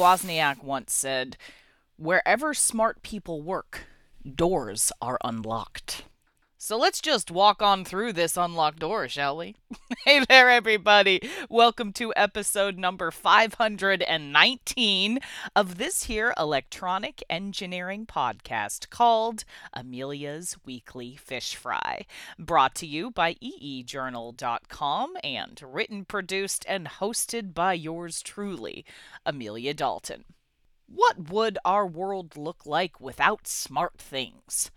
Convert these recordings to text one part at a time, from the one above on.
Wozniak once said, Wherever smart people work, doors are unlocked. So let's just walk on through this unlocked door, shall we? hey there, everybody. Welcome to episode number 519 of this here electronic engineering podcast called Amelia's Weekly Fish Fry. Brought to you by eejournal.com and written, produced, and hosted by yours truly, Amelia Dalton. What would our world look like without smart things?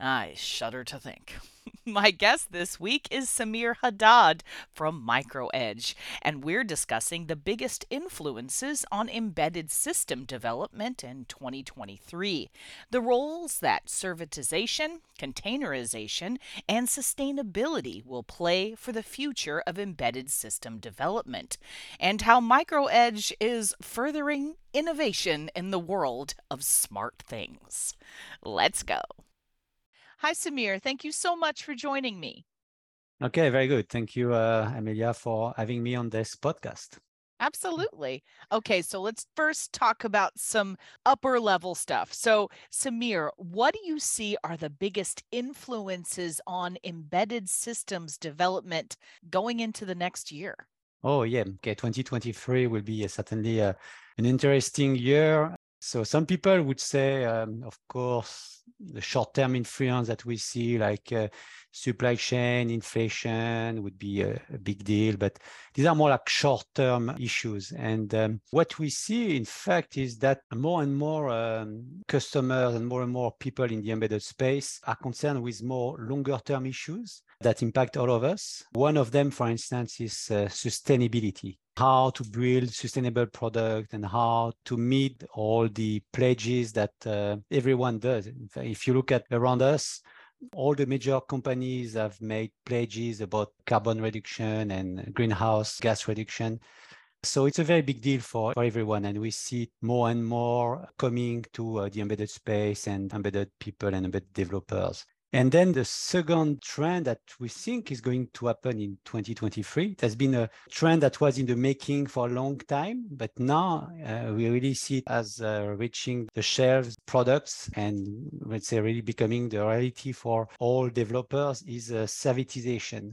I shudder to think. My guest this week is Samir Haddad from MicroEJ, and we're discussing the biggest influences on embedded system development in 2023, the roles that servitization, containerization, and sustainability will play for the future of embedded system development, and how MicroEJ is furthering innovation in the world of smart things. Let's go. Hi, Samir. Thank you so much for joining me. Okay, very good. Thank you, uh, Amelia, for having me on this podcast. Absolutely. Okay, so let's first talk about some upper level stuff. So, Samir, what do you see are the biggest influences on embedded systems development going into the next year? Oh, yeah. Okay, 2023 will be uh, certainly uh, an interesting year. So, some people would say, um, of course, the short-term influence that we see, like uh, supply chain inflation, would be a, a, big deal. But these are more like short-term issues. And um, what we see, in fact, is that more and more um, customers and more and more people in the embedded space are concerned with more longer-term issues that impact all of us. One of them, for instance, is uh, sustainability how to build sustainable product and how to meet all the pledges that uh, everyone does. If you look at around us, all the major companies have made pledges about carbon reduction and greenhouse gas reduction. So it's a very big deal for, for everyone. And we see more and more coming to uh, the embedded space and embedded people and embedded developers. And then the second trend that we think is going to happen in 2023, it has been a trend that was in the making for a long time, but now uh, we really see it as uh, reaching the shelves products and let's say really becoming the reality for all developers is uh, servitization.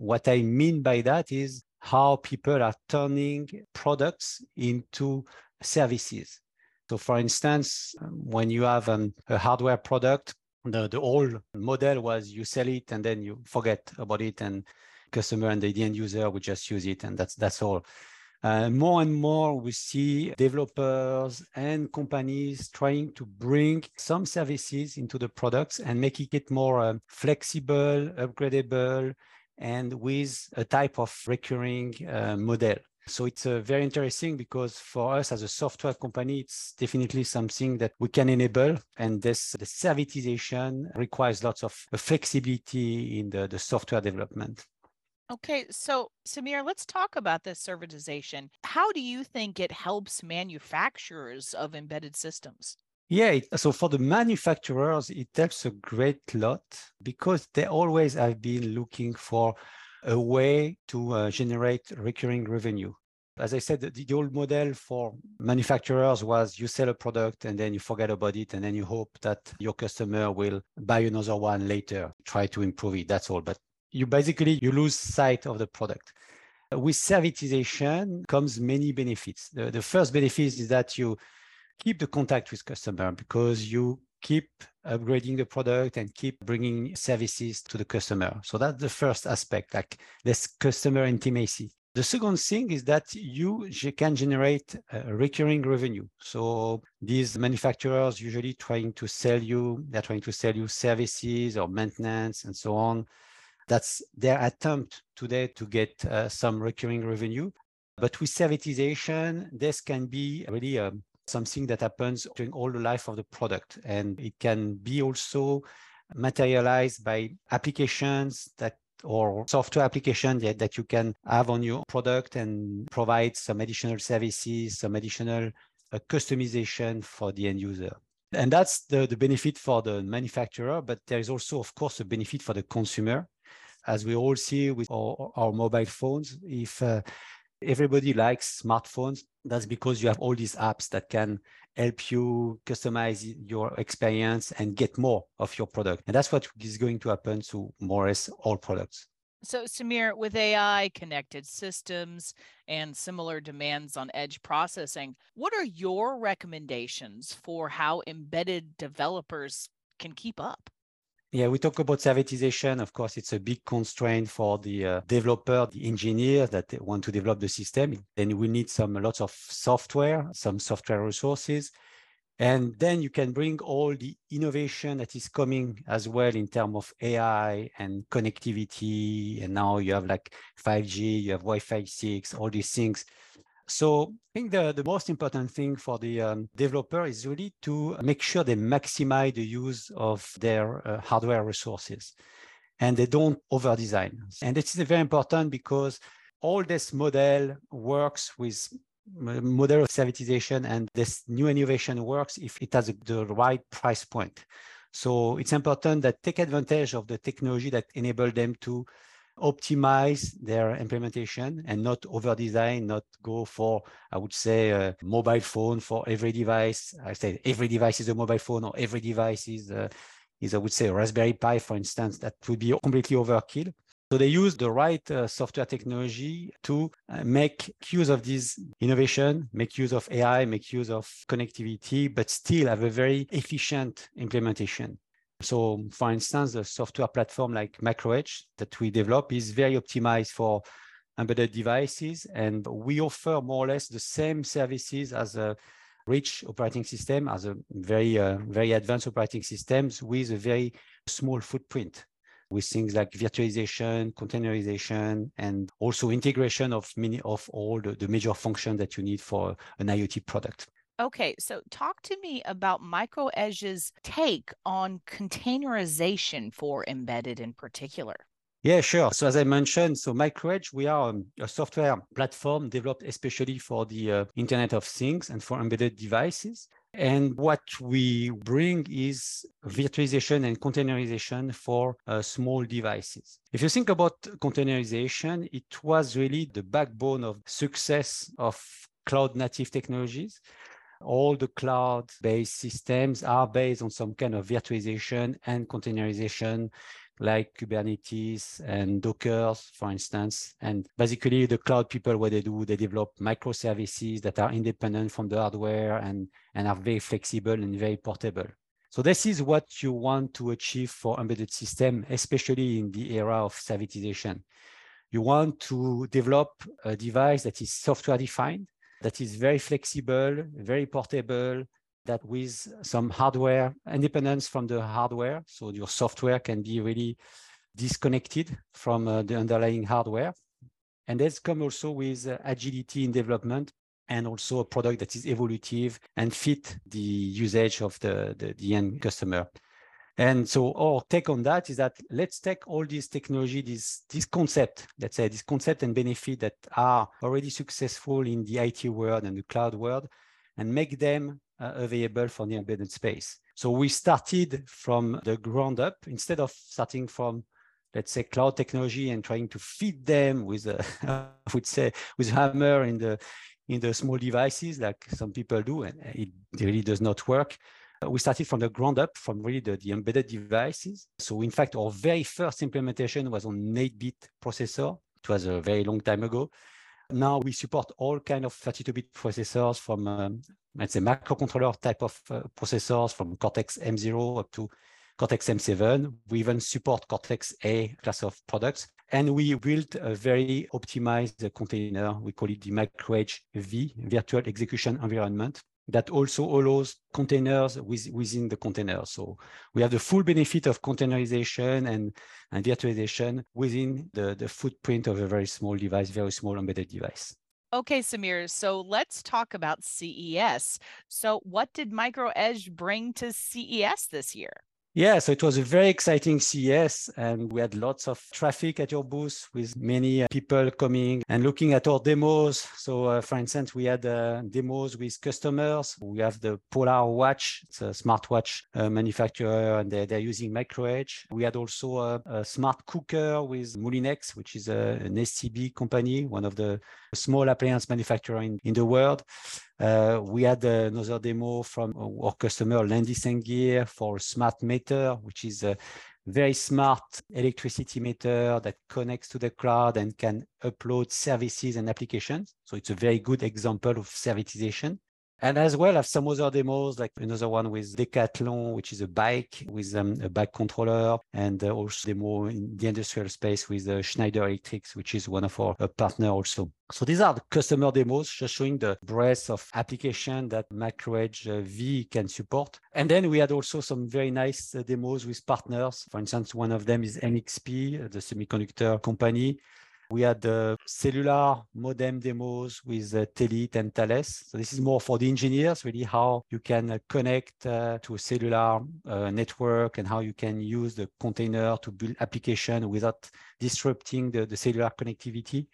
What I mean by that is how people are turning products into services. So for instance, when you have um, a hardware product, the, the old model was you sell it and then you forget about it and customer and the end user would just use it and that's that's all. Uh, more and more we see developers and companies trying to bring some services into the products and making it more um, flexible, upgradable, and with a type of recurring uh, model. So it's uh, very interesting because for us as a software company, it's definitely something that we can enable. And this the servitization requires lots of flexibility in the, the software development. Okay, so Samir, let's talk about this servitization. How do you think it helps manufacturers of embedded systems? Yeah, it, so for the manufacturers, it helps a great lot because they always have been looking for a way to uh, generate recurring revenue. As I said, the, the old model for manufacturers was you sell a product and then you forget about it and then you hope that your customer will buy another one later, try to improve it. That's all. But you basically you lose sight of the product. With servitization comes many benefits. The, the first benefit is that you keep the contact with customer because you keep upgrading the product and keep bringing services to the customer. So that's the first aspect, like this customer intimacy. The second thing is that you can generate a recurring revenue. So these manufacturers usually trying to sell you, they're trying to sell you services or maintenance and so on. That's their attempt today to get uh, some recurring revenue. But with servitization, this can be really a um, something that happens during all the life of the product. And it can be also materialized by applications that or software application that, that you can have on your product and provide some additional services, some additional uh, customization for the end user. And that's the, the benefit for the manufacturer, but there is also, of course, a benefit for the consumer. As we all see with our, our mobile phones, if uh, everybody likes smartphones. That's because you have all these apps that can help you customize your experience and get more of your product. And that's what is going to happen to more or less all products. So, Samir, with AI, connected systems, and similar demands on edge processing, what are your recommendations for how embedded developers can keep up? Yeah, we talk about servitization. Of course, it's a big constraint for the uh, developer, the engineer that want to develop the system. Then we need some lots of software, some software resources. And then you can bring all the innovation that is coming as well in terms of AI and connectivity. And now you have like 5G, you have Wi-Fi 6, all these things. So I think the, the most important thing for the um, developer is really to make sure they maximize the use of their uh, hardware resources and they don't over design. And this is very important because all this model works with model of servitization and this new innovation works if it has the right price point. So it's important that take advantage of the technology that enable them to optimize their implementation and not over design, not go for, I would say, a mobile phone for every device. I say every device is a mobile phone or every device is, uh, is I would say, a Raspberry Pi, for instance, that would be completely overkill. So they use the right uh, software technology to uh, make use of this innovation, make use of AI, make use of connectivity, but still have a very efficient implementation. So for instance, the software platform like MicroEJ that we develop is very optimized for embedded devices. And we offer more or less the same services as a rich operating system, as a very, uh, very advanced operating systems with a very small footprint with things like virtualization, containerization, and also integration of many of all the, the major functions that you need for an IoT product. Okay, so talk to me about MicroEJ's take on containerization for embedded in particular. Yeah, sure. So as I mentioned, so MicroEJ, we are um, a software platform developed especially for the uh, Internet of Things and for embedded devices. And what we bring is virtualization and containerization for uh, small devices. If you think about containerization, it was really the backbone of success of cloud native technologies all the cloud-based systems are based on some kind of virtualization and containerization like Kubernetes and Docker, for instance. And basically the cloud people, what they do, they develop microservices that are independent from the hardware and, and are very flexible and very portable. So this is what you want to achieve for embedded system, especially in the era of servitization. You want to develop a device that is software defined, that is very flexible, very portable, that with some hardware independence from the hardware. So your software can be really disconnected from uh, the underlying hardware. And that's come also with uh, agility in development and also a product that is evolutive and fit the usage of the, the, the end customer. And so our take on that is that let's take all this technology, this, this concept, let's say this concept and benefit that are already successful in the IT world and the cloud world and make them uh, available for the embedded space. So we started from the ground up instead of starting from let's say cloud technology and trying to feed them with a, I would say with hammer in the in the small devices like some people do and it really does not work we started from the ground up, from really the, the embedded devices. So in fact, our very first implementation was on 8-bit processor. It was a very long time ago. Now we support all kind of 32-bit processors from, um, let's say, microcontroller type of uh, processors from Cortex M0 up to Cortex M7. We even support Cortex A class of products. And we built a very optimized container. We call it the MicroEJ VEE, Virtual Execution Environment that also allows containers with, within the container. So we have the full benefit of containerization and, and virtualization within the, the footprint of a very small device, very small embedded device. Okay, Samir, so let's talk about CES. So what did MicroEJ bring to CES this year? Yeah, so it was a very exciting CES, and we had lots of traffic at your booth with many uh, people coming and looking at our demos. So, uh, for instance, we had uh, demos with customers. We have the Polar Watch, it's a smartwatch uh, manufacturer, and they're, they're using MicroEJ. We had also a, a smart cooker with Moulinex, which is a, an SEB company, one of the small appliance manufacturer in, in the world. Uh, we had another demo from our customer, Landis+Gyr, for smart meter, which is a very smart electricity meter that connects to the cloud and can upload services and applications. So it's a very good example of servitization. And as well, I have some other demos, like another one with Decathlon, which is a bike with um, a bike controller, and uh, also demo in the industrial space with uh, Schneider Electric, which is one of our uh, partner also. So these are the customer demos, just showing the breadth of application that MicroEJ uh, V can support. And then we had also some very nice uh, demos with partners. For instance, one of them is NXP, uh, the semiconductor company. We had the cellular modem demos with uh, Telit and Thales. So this is more for the engineers, really how you can uh, connect uh, to a cellular uh, network and how you can use the container to build application without disrupting the, the cellular connectivity.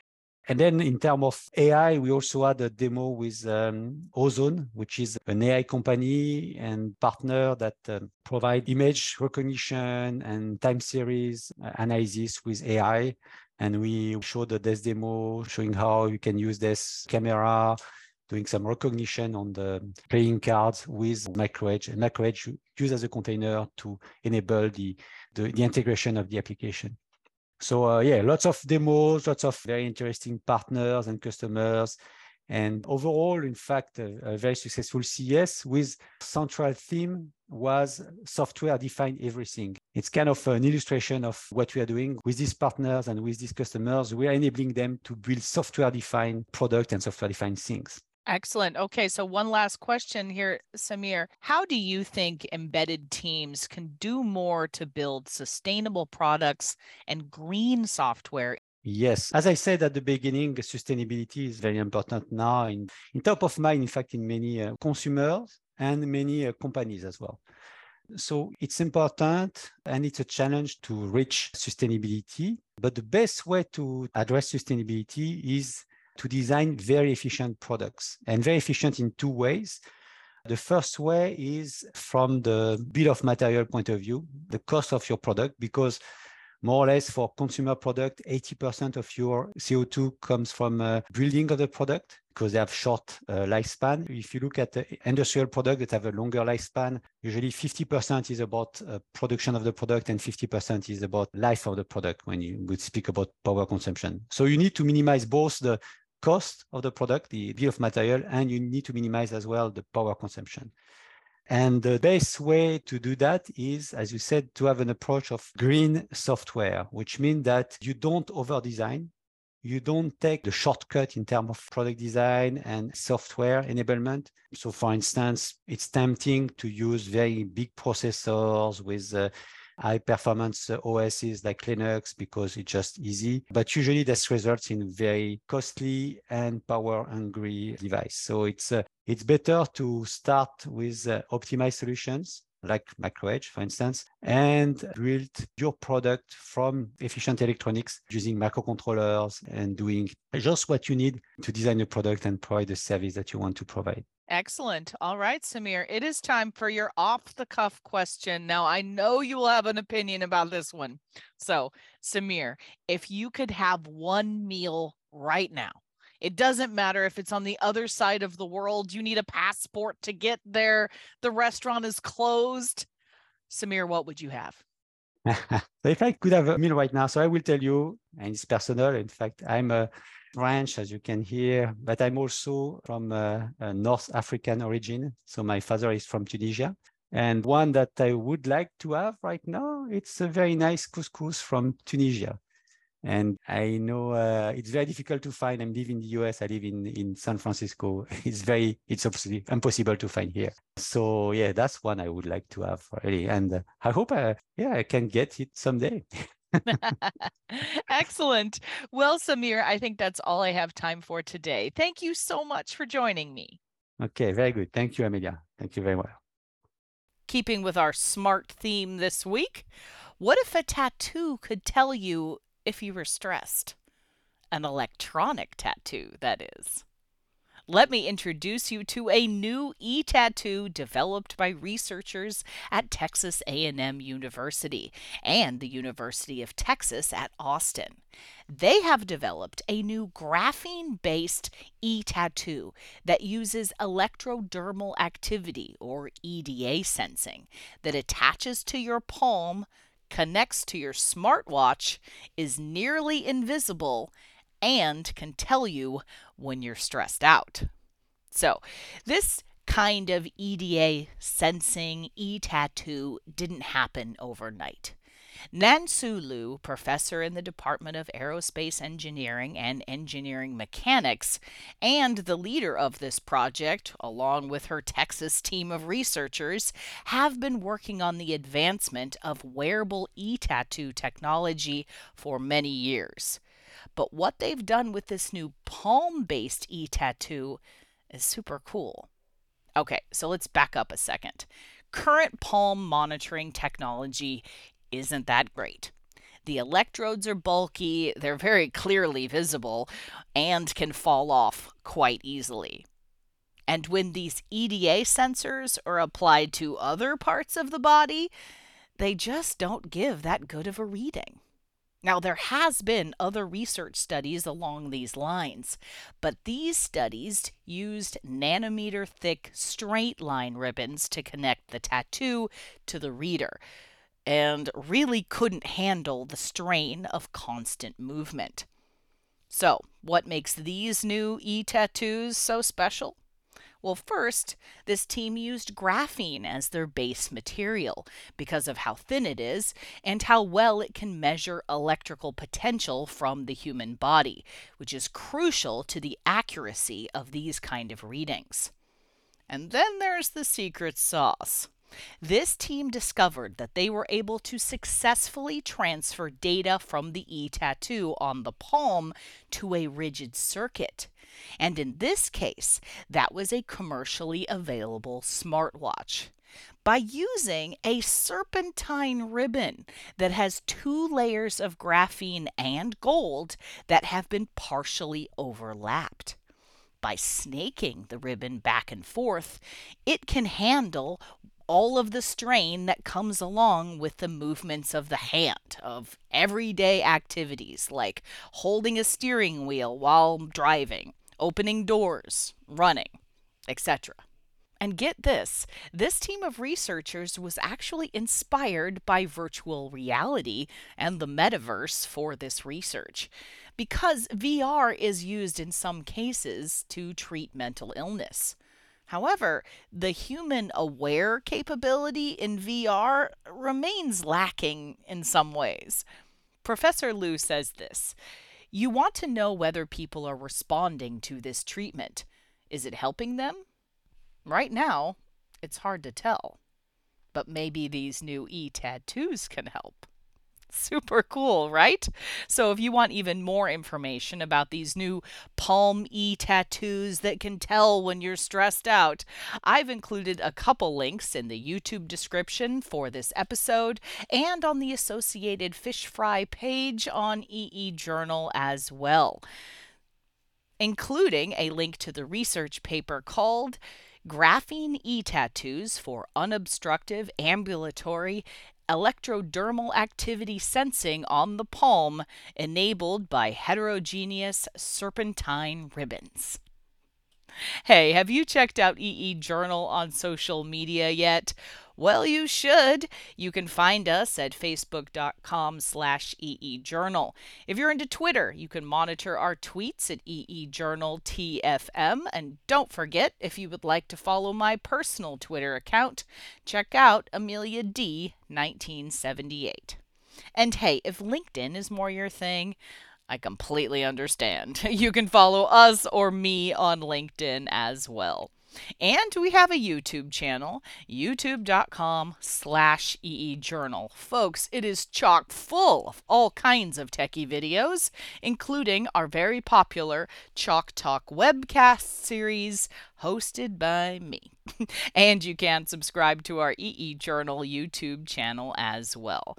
And then in terms of AI, we also had a demo with um, Ozone, which is an AI company and partner that um, provide image recognition and time series analysis with AI and we showed this demo showing how you can use this camera doing some recognition on the playing cards with MicroEJ. And MicroEJ used as a container to enable the, the, the integration of the application. So uh, yeah, lots of demos, lots of very interesting partners and customers. And overall, in fact, a, a very successful CES with central theme was software defined everything. It's kind of an illustration of what we are doing with these partners and with these customers. We are enabling them to build software defined product and software defined things. Excellent. Okay, so one last question here, Samir. How do you think embedded teams can do more to build sustainable products and green software Yes, as I said at the beginning, sustainability is very important now in, in top of mind, in fact, in many uh, consumers and many uh, companies as well. So it's important and it's a challenge to reach sustainability. But the best way to address sustainability is to design very efficient products and very efficient in two ways. The first way is from the bill of material point of view, the cost of your product, because more or less for consumer product, 80% of your CO2 comes from uh, building of the product because they have short uh, lifespan. If you look at industrial product that have a longer lifespan, usually 50% is about uh, production of the product and 50% is about life of the product when you would speak about power consumption. So you need to minimize both the cost of the product, the bill of material, and you need to minimize as well the power consumption. And the best way to do that is, as you said, to have an approach of green software, which means that you don't over design. You don't take the shortcut in terms of product design and software enablement. So, for instance, it's tempting to use very big processors with uh, high performance OSs like Linux because it's just easy. But usually this results in very costly and power hungry device. So it's uh, it's better to start with uh, optimized solutions like MicroEJ, for instance, and build your product from efficient electronics using microcontrollers and doing just what you need to design a product and provide the service that you want to provide. Excellent. All right, Samir, it is time for your off the cuff question. Now, I know you will have an opinion about this one. So, Samir, if you could have one meal right now, it doesn't matter if it's on the other side of the world, you need a passport to get there, the restaurant is closed. Samir, what would you have? so if I could have a meal right now, so I will tell you, and it's personal. In fact, I'm a French, as you can hear, but I'm also from a, a North African origin. So my father is from Tunisia. And one that I would like to have right now, it's a very nice couscous from Tunisia. And I know uh, it's very difficult to find. I'm living in the US. I live in, in San Francisco. It's very, it's obviously impossible to find here. So yeah, that's one I would like to have really. And uh, I hope, I, uh, yeah, I can get it someday. Excellent. Well, Samir, I think that's all I have time for today. Thank you so much for joining me. Okay, very good. Thank you, Amelia. Thank you very much. keeping with our smart theme this week, what if a tattoo could tell you if you were stressed? An electronic tattoo, that is. Let me introduce you to a new e-tattoo developed by researchers at Texas A&M University and the University of Texas at Austin. They have developed a new graphene-based e-tattoo that uses electrodermal activity or EDA sensing that attaches to your palm, connects to your smartwatch, is nearly invisible and can tell you when you're stressed out. So, this kind of EDA sensing e tattoo didn't happen overnight. Nanshu Lu, professor in the Department of Aerospace Engineering and Engineering Mechanics, and the leader of this project, along with her Texas team of researchers, have been working on the advancement of wearable e tattoo technology for many years. But what they've done with this new palm based e tattoo is super cool. Okay, so let's back up a second. Current palm monitoring technology isn't that great. The electrodes are bulky, they're very clearly visible, and can fall off quite easily. And when these EDA sensors are applied to other parts of the body, they just don't give that good of a reading. Now, there has been other research studies along these lines, but these studies used nanometer thick straight line ribbons to connect the tattoo to the reader and really couldn't handle the strain of constant movement. So, what makes these new e tattoos so special? Well, first, this team used graphene as their base material because of how thin it is and how well it can measure electrical potential from the human body, which is crucial to the accuracy of these kind of readings. And then there's the secret sauce. This team discovered that they were able to successfully transfer data from the e tattoo on the palm to a rigid circuit. And in this case, that was a commercially available smartwatch. By using a serpentine ribbon that has two layers of graphene and gold that have been partially overlapped. By snaking the ribbon back and forth, it can handle all of the strain that comes along with the movements of the hand, of everyday activities like holding a steering wheel while driving, opening doors, running, etc. And get this this team of researchers was actually inspired by virtual reality and the metaverse for this research because VR is used in some cases to treat mental illness. However, the human aware capability in VR remains lacking in some ways. Professor Lu says this you want to know whether people are responding to this treatment. Is it helping them? Right now, it's hard to tell. But maybe these new e tattoos can help. Super cool, right? So, if you want even more information about these new Palm E tattoos that can tell when you're stressed out, I've included a couple links in the YouTube description for this episode and on the associated fish fry page on EE Journal as well, including a link to the research paper called Graphene e tattoos for unobstructive ambulatory electrodermal activity sensing on the palm enabled by heterogeneous serpentine ribbons. Hey, have you checked out EE Journal on social media yet? Well, you should. You can find us at facebook.com slash eejournal. If you're into Twitter, you can monitor our tweets at eejournaltfm. And don't forget, if you would like to follow my personal Twitter account, check out Amelia D 1978. And hey, if LinkedIn is more your thing, I completely understand. You can follow us or me on LinkedIn as well. And we have a YouTube channel, youtube.com slash eejournal. Folks, it is chock full of all kinds of techie videos, including our very popular Chalk Talk webcast series hosted by me. and you can subscribe to our EE Journal YouTube channel as well.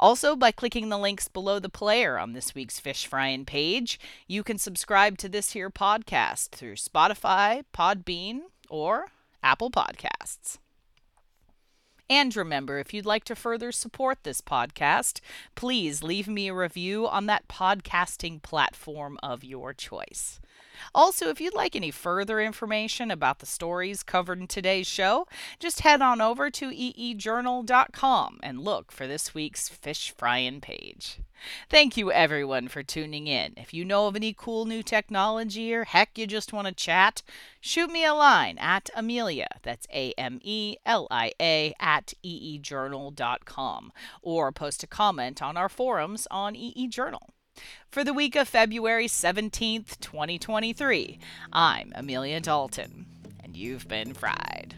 Also, by clicking the links below the player on this week's Fish Frying page, you can subscribe to this here podcast through Spotify, Podbean, or Apple Podcasts. And remember, if you'd like to further support this podcast, please leave me a review on that podcasting platform of your choice. Also, if you'd like any further information about the stories covered in today's show, just head on over to eejournal.com and look for this week's fish frying page. Thank you everyone for tuning in. If you know of any cool new technology or heck you just want to chat, shoot me a line at Amelia, that's A M E L I A, at eejournal.com, or post a comment on our forums on eejournal. For the week of February 17th, 2023, I'm Amelia Dalton, and you've been fried.